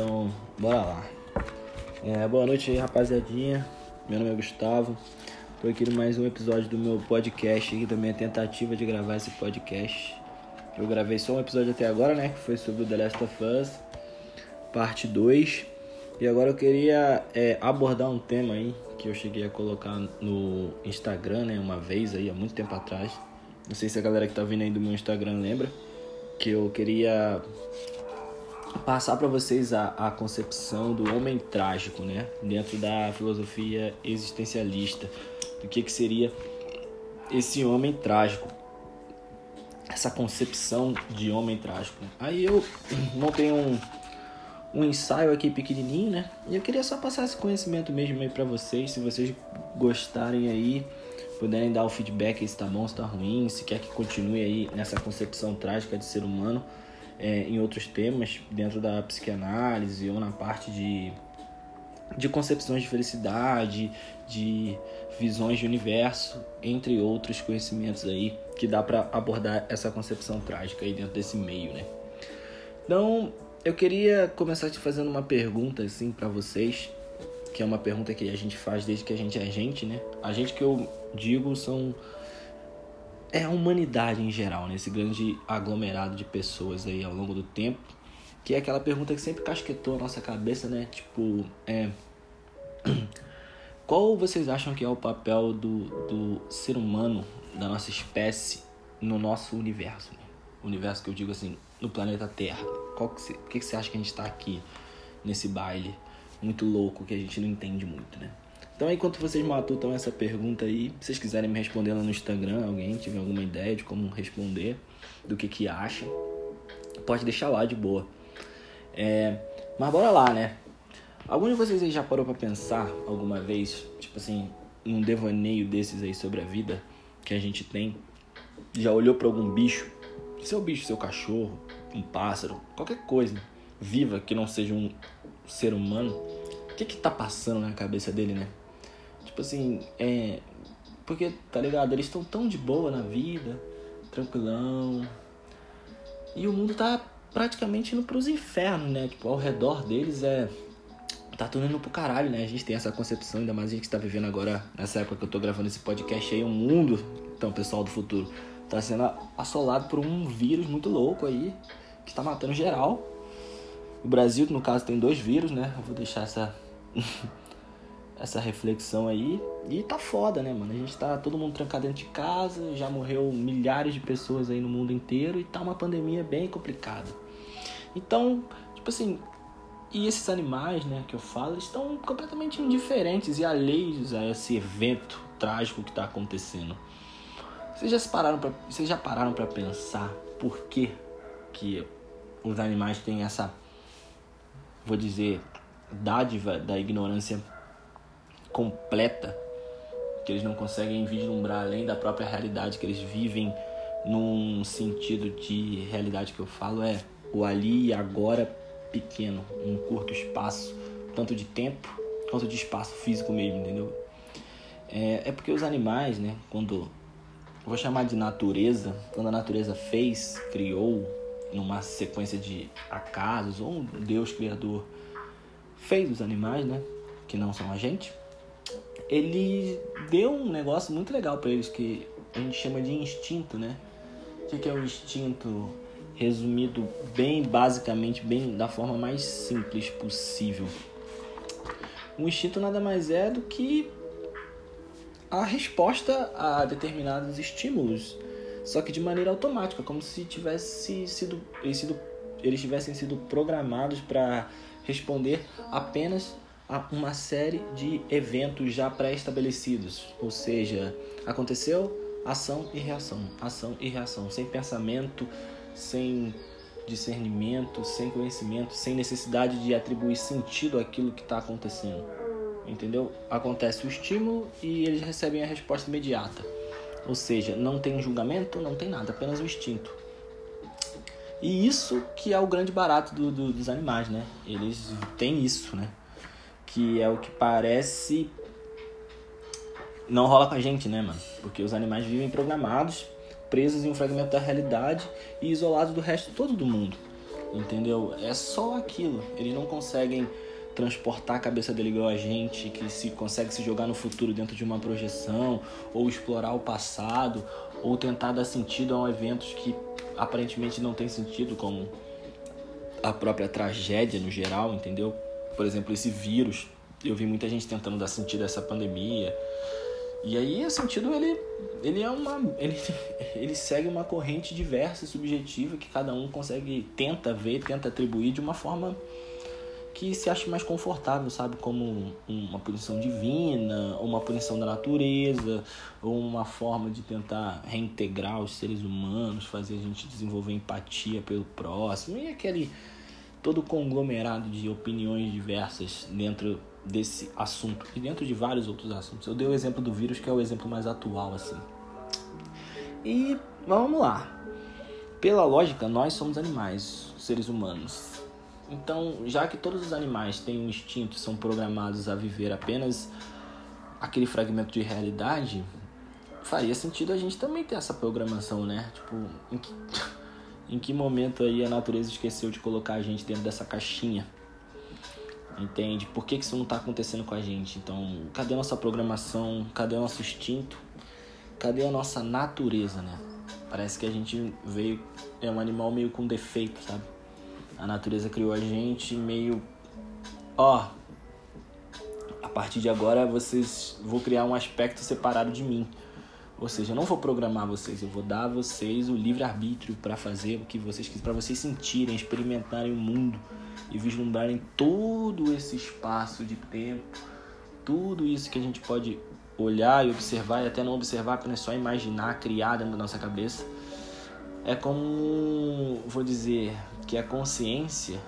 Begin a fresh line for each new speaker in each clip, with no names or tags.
Então, bora lá. É, boa noite aí, rapaziadinha. Meu nome é Gustavo. Tô aqui no mais um episódio do meu podcast aqui, da minha tentativa de gravar esse podcast. Eu gravei só um episódio até agora, né? Que foi sobre o The Last of Us, parte 2. E agora eu queria é, abordar um tema aí que eu cheguei a colocar no Instagram, né? Uma vez aí, há muito tempo atrás. Não sei se a galera que tá vindo aí do meu Instagram lembra. Que eu queria passar para vocês a, a concepção do homem trágico, né? Dentro da filosofia existencialista. Do que, que seria esse homem trágico. Essa concepção de homem trágico. Aí eu montei um, um ensaio aqui pequenininho, né? E eu queria só passar esse conhecimento mesmo aí para vocês. Se vocês gostarem aí, puderem dar o feedback se tá bom, se tá ruim, se quer que continue aí nessa concepção trágica de ser humano é, em outros temas, dentro da psicanálise ou na parte de, de concepções de felicidade, de visões de universo, entre outros conhecimentos aí que dá para abordar essa concepção trágica aí dentro desse meio, né? Então, eu queria começar te fazendo uma pergunta assim para vocês, que é uma pergunta que a gente faz desde que a gente é gente, né? A gente que eu digo são é a humanidade em geral, né? Esse grande aglomerado de pessoas aí ao longo do tempo, que é aquela pergunta que sempre casquetou a nossa cabeça, né? Tipo, é qual vocês acham que é o papel do, do ser humano, da nossa espécie, no nosso universo? Né? Universo que eu digo assim, no planeta Terra. Qual que você, por que, que você acha que a gente está aqui nesse baile muito louco que a gente não entende muito, né? Então, enquanto vocês matutam essa pergunta aí, se vocês quiserem me responder lá no Instagram, alguém tiver alguma ideia de como responder, do que que acha, pode deixar lá de boa. É, mas bora lá, né? Algum de vocês aí já parou pra pensar alguma vez, tipo assim, num devaneio desses aí sobre a vida que a gente tem? Já olhou para algum bicho? Seu bicho, seu cachorro, um pássaro, qualquer coisa viva que não seja um ser humano, o que que tá passando na cabeça dele, né? Tipo assim, é. Porque, tá ligado? Eles estão tão de boa na vida, tranquilão. E o mundo tá praticamente indo pros infernos, né? Tipo, ao redor deles é. Tá tudo indo pro caralho, né? A gente tem essa concepção, ainda mais a gente que tá vivendo agora, nessa época que eu tô gravando esse podcast aí, o mundo, então, pessoal do futuro, tá sendo assolado por um vírus muito louco aí, que tá matando geral. O Brasil, no caso, tem dois vírus, né? Eu vou deixar essa essa reflexão aí. E tá foda, né, mano? A gente tá todo mundo trancado dentro de casa, já morreu milhares de pessoas aí no mundo inteiro e tá uma pandemia bem complicada. Então, tipo assim, e esses animais, né, que eu falo, estão completamente indiferentes e alheios a esse evento trágico que tá acontecendo. Vocês já pararam para vocês já pararam para pensar por que que os animais têm essa vou dizer dádiva da ignorância completa, que eles não conseguem vislumbrar além da própria realidade que eles vivem num sentido de realidade que eu falo é o ali e agora pequeno, um curto espaço, tanto de tempo quanto de espaço físico mesmo, entendeu? É, é porque os animais, né, quando vou chamar de natureza, quando a natureza fez, criou numa sequência de acasos ou um Deus criador fez os animais, né, que não são a gente, ele deu um negócio muito legal para eles que a gente chama de instinto, né? O que é o instinto? Resumido bem basicamente, bem da forma mais simples possível. O instinto nada mais é do que a resposta a determinados estímulos, só que de maneira automática, como se tivesse sido eles, sido, eles tivessem sido programados para responder apenas uma série de eventos já pré-estabelecidos, ou seja, aconteceu ação e reação, ação e reação, sem pensamento, sem discernimento, sem conhecimento, sem necessidade de atribuir sentido àquilo que está acontecendo. Entendeu? Acontece o estímulo e eles recebem a resposta imediata. Ou seja, não tem julgamento, não tem nada, apenas o instinto. E isso que é o grande barato do, do, dos animais, né? Eles têm isso, né? Que é o que parece não rola com a gente, né, mano? Porque os animais vivem programados, presos em um fragmento da realidade e isolados do resto todo do mundo. entendeu? É só aquilo. Eles não conseguem transportar a cabeça dele igual a gente, que se consegue se jogar no futuro dentro de uma projeção, ou explorar o passado, ou tentar dar sentido a eventos que aparentemente não tem sentido, como a própria tragédia no geral, entendeu? Por exemplo, esse vírus. Eu vi muita gente tentando dar sentido a essa pandemia. E aí o sentido ele ele é uma ele, ele segue uma corrente diversa e subjetiva que cada um consegue tenta ver, tenta atribuir de uma forma que se acha mais confortável, sabe? Como uma punição divina, ou uma punição da natureza, ou uma forma de tentar reintegrar os seres humanos, fazer a gente desenvolver empatia pelo próximo, e aquele todo conglomerado de opiniões diversas dentro desse assunto e dentro de vários outros assuntos. Eu dei o exemplo do vírus, que é o exemplo mais atual, assim. E vamos lá. Pela lógica, nós somos animais, seres humanos então, já que todos os animais têm um instinto, são programados a viver apenas aquele fragmento de realidade, faria sentido a gente também ter essa programação, né? Tipo, em que, em que momento aí a natureza esqueceu de colocar a gente dentro dessa caixinha? Entende? Por que, que isso não está acontecendo com a gente? Então, cadê a nossa programação? Cadê o nosso instinto? Cadê a nossa natureza, né? Parece que a gente veio. É um animal meio com defeito, sabe? A natureza criou a gente meio. Ó, a partir de agora vocês vou criar um aspecto separado de mim. Ou seja, eu não vou programar vocês, eu vou dar a vocês o livre arbítrio para fazer o que vocês quiserem, para vocês sentirem, experimentarem o mundo e vislumbrarem todo esse espaço de tempo, tudo isso que a gente pode olhar e observar e até não observar, apenas só imaginar, criar dentro da nossa cabeça. É como, vou dizer, que a consciência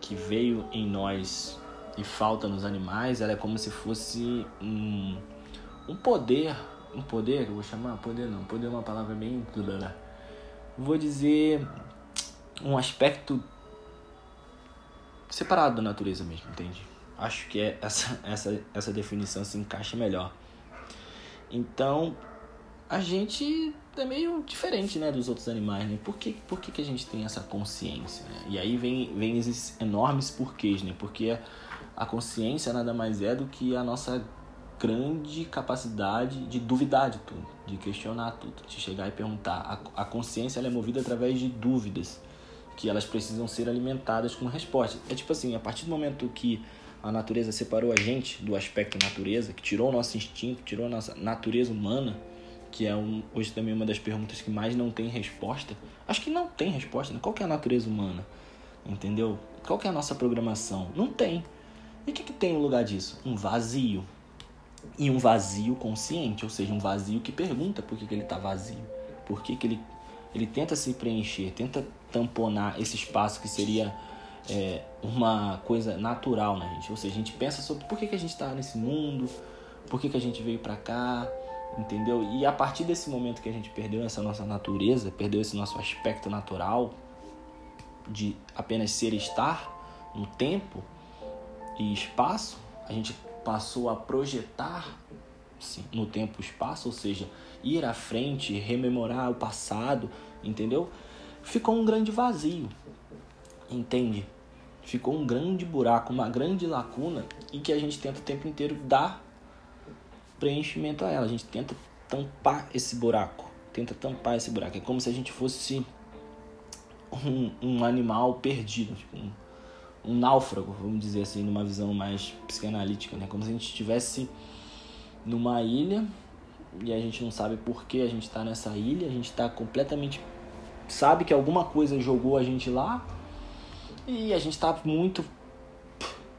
que veio em nós e falta nos animais, ela é como se fosse um, um poder, um poder, vou chamar poder não, poder é uma palavra bem vou dizer um aspecto separado da natureza mesmo, entende? Acho que é essa, essa, essa definição se encaixa melhor. Então, a gente é meio diferente, né, dos outros animais, né? Por que, por que, que a gente tem essa consciência, né? E aí vem, vem esses enormes porquês, né? Porque a consciência nada mais é do que a nossa grande capacidade de duvidar de tudo, de questionar tudo, de chegar e perguntar. A, a consciência é movida através de dúvidas, que elas precisam ser alimentadas com respostas. É tipo assim, a partir do momento que a natureza separou a gente do aspecto natureza, que tirou o nosso instinto, tirou a nossa natureza humana, que é um, hoje também uma das perguntas que mais não tem resposta. Acho que não tem resposta, né? Qual é a natureza humana? Entendeu? Qual é a nossa programação? Não tem. E o que, que tem no lugar disso? Um vazio. E um vazio consciente, ou seja, um vazio que pergunta por que, que ele está vazio. Por que, que ele, ele tenta se preencher, tenta tamponar esse espaço que seria é, uma coisa natural na gente. Ou seja, a gente pensa sobre por que, que a gente está nesse mundo, por que, que a gente veio para cá, entendeu? E a partir desse momento que a gente perdeu essa nossa natureza, perdeu esse nosso aspecto natural de apenas ser e estar no tempo e espaço, a gente passou a projetar sim, no tempo e espaço, ou seja, ir à frente, rememorar o passado, entendeu? Ficou um grande vazio, entende? Ficou um grande buraco, uma grande lacuna e que a gente tenta o tempo inteiro dar preenchimento a ela. A gente tenta tampar esse buraco. Tenta tampar esse buraco. É como se a gente fosse um, um animal perdido, tipo um, um náufrago, vamos dizer assim, numa visão mais psicanalítica, né? Como se a gente estivesse numa ilha e a gente não sabe por que a gente está nessa ilha, a gente está completamente sabe que alguma coisa jogou a gente lá e a gente está muito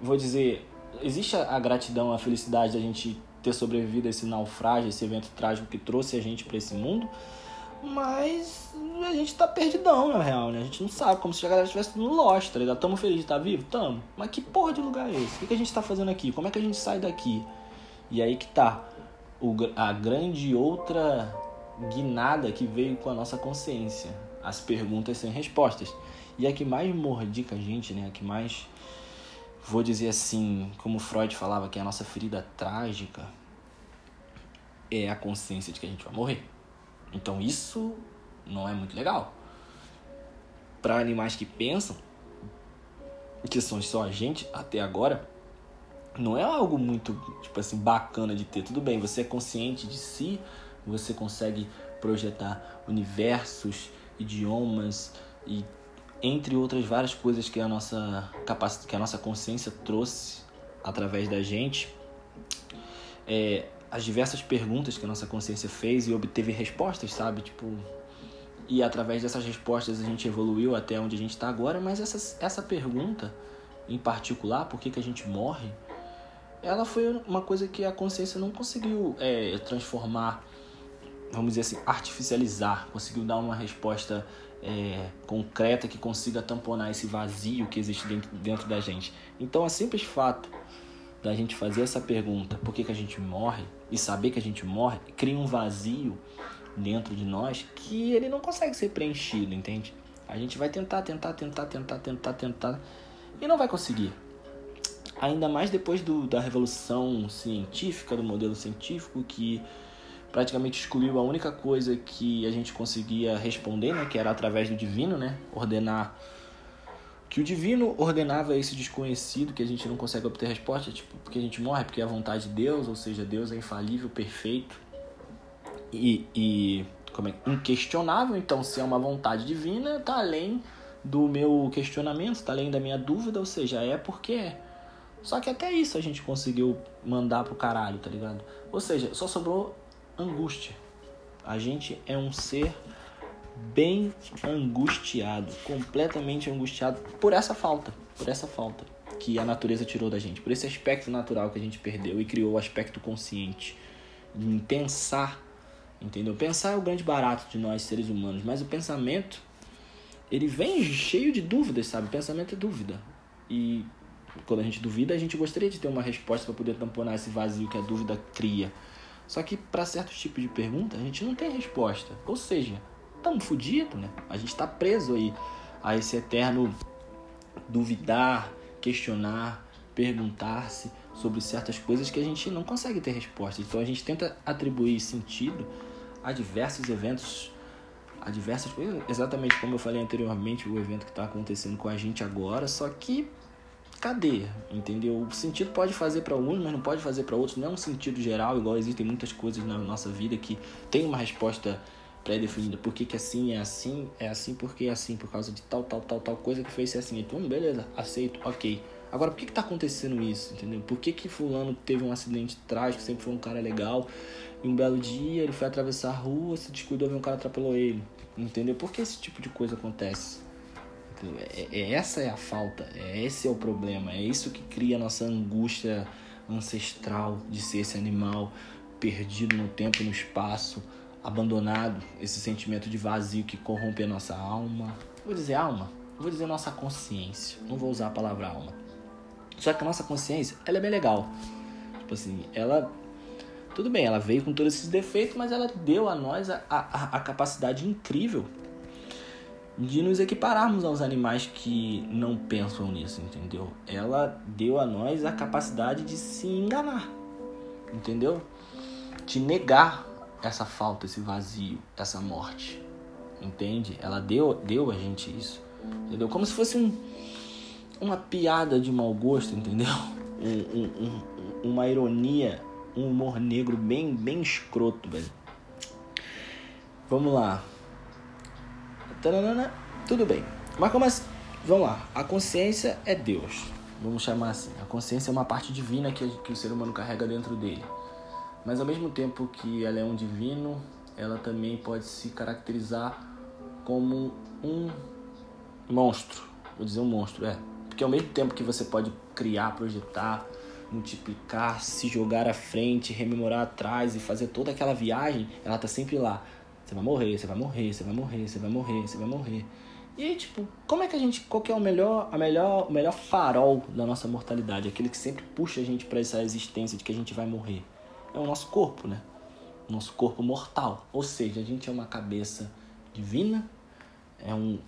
vou dizer, existe a gratidão, a felicidade da gente ter sobrevivido a esse naufrágio, esse evento trágico que trouxe a gente para esse mundo. Mas a gente tá perdidão, na real, né? A gente não sabe, como se a galera estivesse no Lost, tá ligado? Tamo feliz de estar tá vivo? Tamo. Mas que porra de lugar é esse? O que, que a gente tá fazendo aqui? Como é que a gente sai daqui? E aí que tá o, a grande outra guinada que veio com a nossa consciência. As perguntas sem respostas. E a que mais mordica a gente, né? A que mais vou dizer assim, como Freud falava, que é a nossa ferida trágica é a consciência de que a gente vai morrer. Então isso não é muito legal. para animais que pensam, que são só a gente até agora, não é algo muito, tipo assim, bacana de ter. Tudo bem, você é consciente de si, você consegue projetar universos, idiomas e entre outras várias coisas que a nossa capacidade, que a nossa consciência trouxe através da gente. É, as diversas perguntas que a nossa consciência fez e obteve respostas, sabe? Tipo, e através dessas respostas a gente evoluiu até onde a gente está agora, mas essa, essa pergunta em particular, por que, que a gente morre, ela foi uma coisa que a consciência não conseguiu é, transformar, vamos dizer assim, artificializar, conseguiu dar uma resposta é, concreta que consiga tamponar esse vazio que existe dentro, dentro da gente. Então, o simples fato da gente fazer essa pergunta, por que, que a gente morre, e saber que a gente morre, cria um vazio dentro de nós que ele não consegue ser preenchido, entende? A gente vai tentar, tentar, tentar, tentar, tentar, tentar e não vai conseguir. Ainda mais depois do, da revolução científica, do modelo científico, que praticamente excluiu a única coisa que a gente conseguia responder, né, que era através do divino, né, ordenar que o divino ordenava esse desconhecido que a gente não consegue obter resposta, tipo, porque a gente morre, porque é a vontade de Deus, ou seja, Deus é infalível, perfeito e, e como é, inquestionável, então se é uma vontade divina, tá além do meu questionamento, tá além da minha dúvida, ou seja, é porque é. Só que até isso a gente conseguiu mandar pro caralho, tá ligado? Ou seja, só sobrou angústia. A gente é um ser bem angustiado, completamente angustiado por essa falta, por essa falta que a natureza tirou da gente, por esse aspecto natural que a gente perdeu e criou o aspecto consciente em pensar Entendeu? Pensar é o grande barato de nós seres humanos, mas o pensamento ele vem cheio de dúvidas, sabe? Pensamento é dúvida. E quando a gente duvida, a gente gostaria de ter uma resposta para poder tamponar esse vazio que a dúvida cria. Só que para certos tipos de pergunta, a gente não tem resposta. Ou seja, estamos fodidos, né? A gente está preso aí a esse eterno duvidar, questionar, perguntar-se sobre certas coisas que a gente não consegue ter resposta. Então a gente tenta atribuir sentido a diversos eventos, a diversas coisas, exatamente como eu falei anteriormente, o evento que está acontecendo com a gente agora, só que cadê? Entendeu? O sentido pode fazer para alguns, mas não pode fazer para outros. Não é um sentido geral, igual existem muitas coisas na nossa vida que tem uma resposta pré-definida. Por que, que assim é assim? É assim porque é assim, por causa de tal, tal, tal, tal coisa que fez ser assim. Então, beleza, aceito, ok. Agora, por que, que tá acontecendo isso? Entendeu? Por que, que fulano teve um acidente trágico, sempre foi um cara legal, e um belo dia ele foi atravessar a rua, se descuidou, e um cara atropelou ele. Entendeu? Por que esse tipo de coisa acontece? É, é, essa é a falta, é, esse é o problema, é isso que cria a nossa angústia ancestral de ser esse animal perdido no tempo e no espaço, abandonado, esse sentimento de vazio que corrompe a nossa alma. Vou dizer alma, vou dizer nossa consciência, não vou usar a palavra alma. Só que a nossa consciência, ela é bem legal. Tipo assim, ela tudo bem, ela veio com todos esses defeitos, mas ela deu a nós a, a, a capacidade incrível de nos equipararmos aos animais que não pensam nisso, entendeu? Ela deu a nós a capacidade de se enganar, entendeu? De negar essa falta, esse vazio, essa morte, entende? Ela deu, deu a gente isso, entendeu? Como se fosse um, uma piada de mau gosto, entendeu? Um, um, um, uma ironia um humor negro bem, bem escroto, velho. Vamos lá. Taranana. Tudo bem. Mas como assim? Vamos lá. A consciência é Deus. Vamos chamar assim. A consciência é uma parte divina que, que o ser humano carrega dentro dele. Mas ao mesmo tempo que ela é um divino, ela também pode se caracterizar como um monstro. Vou dizer um monstro, é. Porque ao mesmo tempo que você pode criar, projetar, multiplicar, se jogar à frente, rememorar atrás e fazer toda aquela viagem, ela tá sempre lá. Você vai morrer, você vai morrer, você vai morrer, você vai morrer, você vai morrer. E aí, tipo, como é que a gente. Qual que é o melhor, a melhor, o melhor farol da nossa mortalidade? Aquele que sempre puxa a gente para essa existência de que a gente vai morrer. É o nosso corpo, né? Nosso corpo mortal. Ou seja, a gente é uma cabeça divina, é um,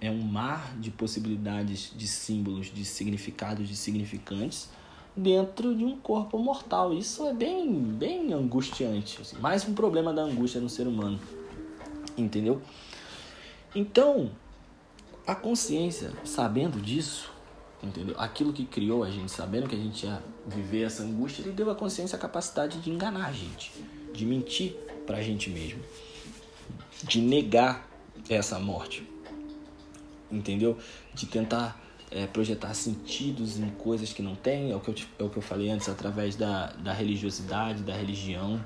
é um mar de possibilidades, de símbolos, de significados, de significantes dentro de um corpo mortal. Isso é bem, bem angustiante. Assim. Mais um problema da angústia no ser humano. Entendeu? Então, a consciência, sabendo disso, entendeu? Aquilo que criou a gente, sabendo que a gente ia viver essa angústia, ele deu à consciência a capacidade de enganar a gente, de mentir para a gente mesmo, de negar essa morte, entendeu? De tentar é, projetar sentidos em coisas que não tem, é o que eu, é o que eu falei antes, através da, da religiosidade, da religião,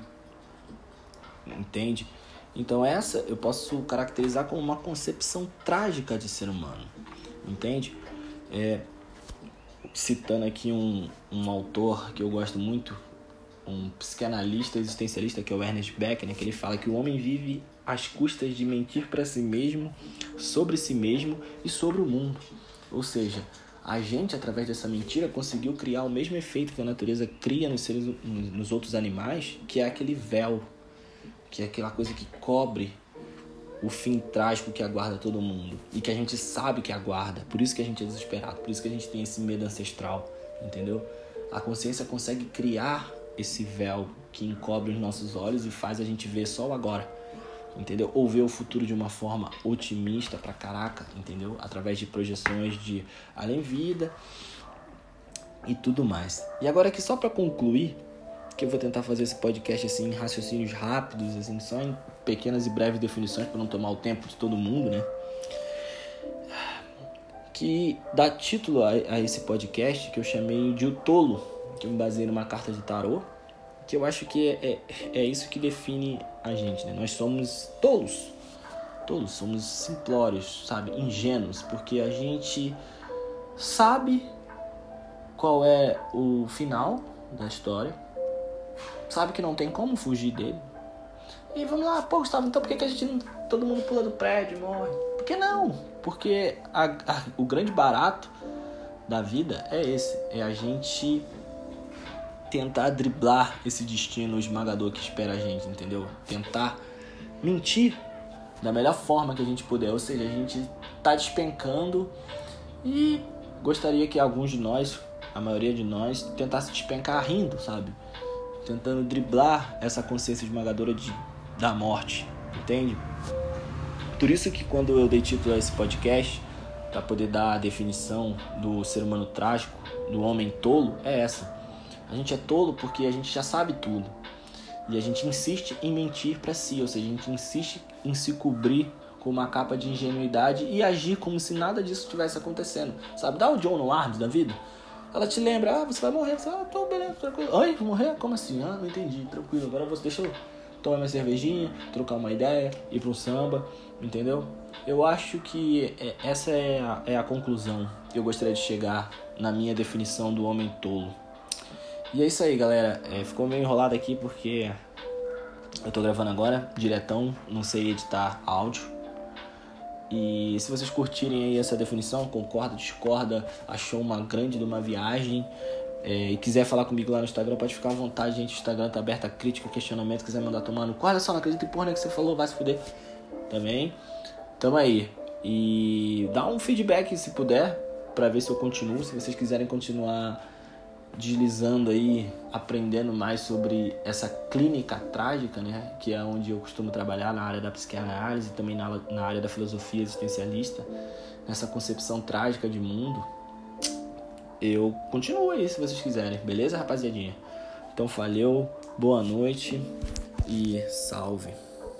entende? Então essa eu posso caracterizar como uma concepção trágica de ser humano, entende? É, citando aqui um, um autor que eu gosto muito, um psicanalista existencialista que é o Ernest Becker, né, que ele fala que o homem vive às custas de mentir para si mesmo, sobre si mesmo e sobre o mundo. Ou seja, a gente, através dessa mentira, conseguiu criar o mesmo efeito que a natureza cria nos, seres, nos outros animais, que é aquele véu que é aquela coisa que cobre o fim trágico que aguarda todo mundo e que a gente sabe que aguarda. Por isso que a gente é desesperado, por isso que a gente tem esse medo ancestral, entendeu? A consciência consegue criar esse véu que encobre os nossos olhos e faz a gente ver só o agora, entendeu? Ou ver o futuro de uma forma otimista pra caraca, entendeu? Através de projeções de além vida e tudo mais. E agora aqui só para concluir, que eu vou tentar fazer esse podcast assim em raciocínios rápidos, assim, só em pequenas e breves definições para não tomar o tempo de todo mundo, né? Que dá título a, a, esse podcast que eu chamei de O Tolo, que eu me baseei numa carta de tarô, que eu acho que é, é, é isso que define a gente, né? Nós somos tolos, tolos, somos simplórios, sabe? Ingênuos, porque a gente sabe qual é o final da história, sabe que não tem como fugir dele. E vamos lá, pô, Gustavo, então por que, que a gente não. Todo mundo pula do prédio morre? Por que não? Porque a, a, o grande barato da vida é esse: é a gente tentar driblar esse destino esmagador que espera a gente, entendeu? Tentar mentir da melhor forma que a gente puder. Ou seja, a gente tá despencando e gostaria que alguns de nós, a maioria de nós, tentasse despencar rindo, sabe? Tentando driblar essa consciência esmagadora de, da morte, entende? Por isso que quando eu dei título a esse podcast, para poder dar a definição do ser humano trágico, do homem tolo, é essa. A gente é tolo porque a gente já sabe tudo. E a gente insiste em mentir para si, ou seja, a gente insiste em se cobrir com uma capa de ingenuidade e agir como se nada disso estivesse acontecendo. Sabe, dá o John no Arms da vida. Ela te lembra, ah, você vai morrer. Você, ah, tô beleza, tranquilo. Oi, morrer? Como assim? Ah, não entendi, tranquilo. Agora você deixa eu tomar minha cervejinha, trocar uma ideia, ir um samba, entendeu? Eu acho que é, essa é a, é a conclusão que eu gostaria de chegar na minha definição do homem tolo. E é isso aí, galera. É, ficou meio enrolado aqui porque eu tô gravando agora, diretão, não sei editar áudio. E se vocês curtirem aí essa definição, concorda, discorda, achou uma grande de uma viagem é, e quiser falar comigo lá no Instagram, pode ficar à vontade, gente. O Instagram tá aberto a crítica, questionamento, quiser mandar tomar no Olha só, não acredito em porra que você falou, vai se fuder. Também. Tamo aí. E dá um feedback se puder, para ver se eu continuo. Se vocês quiserem continuar deslizando aí, aprendendo mais sobre essa clínica trágica, né? Que é onde eu costumo trabalhar na área da psicanálise, também na, na área da filosofia existencialista, nessa concepção trágica de mundo. Eu continuo aí se vocês quiserem, beleza, rapaziadinha? Então, valeu, boa noite e salve.